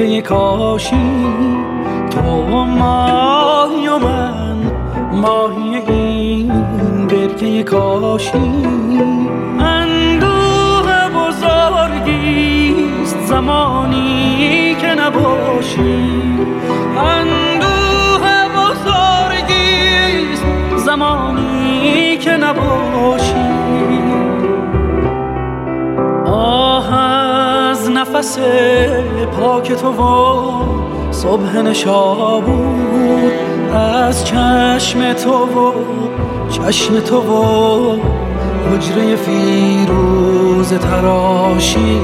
برکه کاشی تو ماهی و من ماهی این برکه کاشی. اندوه بزرگیست زمانی که نباشی. اندوه بزرگیست زمانی که نباشی. نفس پاک تو و صبح نشابود از چشم تو و چشم تو و حجره فیروز تراشی.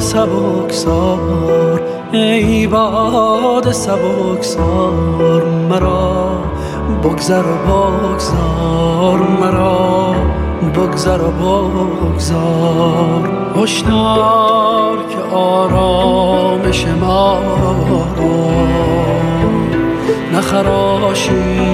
سبکسار ای باد سبکسار مرا بگذر و بگذار مرا بگذر و بگذار. هشدار که آرامش ما را نخراشی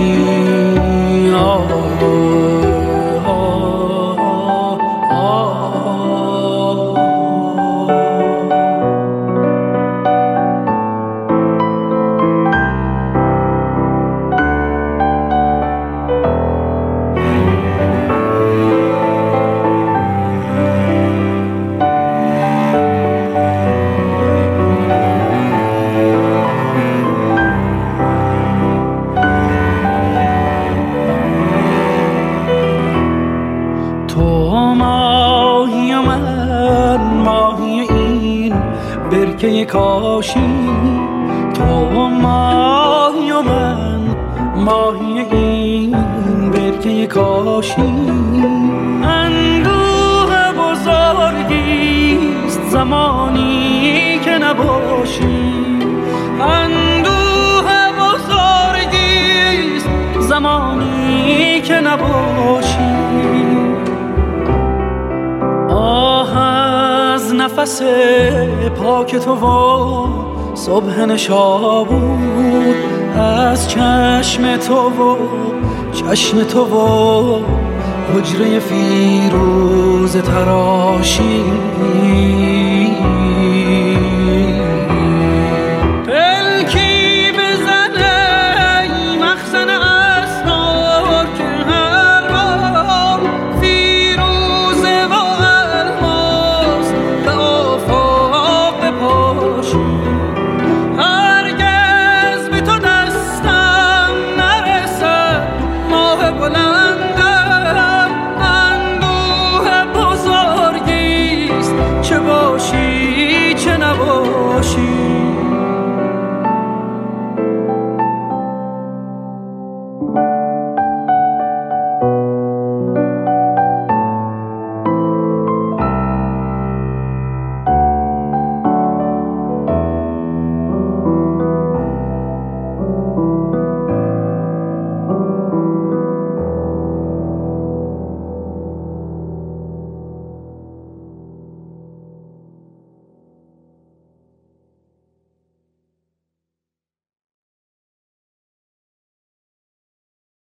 برکه کاشی تو ماهی و من ماهی این برکه کاشی. اندوه بزرگیست زمانی که نباشی. اندوه بزرگیست زمانی که نباشی. نفس پاک تو و صبح نشابود از چشم تو و چشم تو و حجره فیروز تراشی.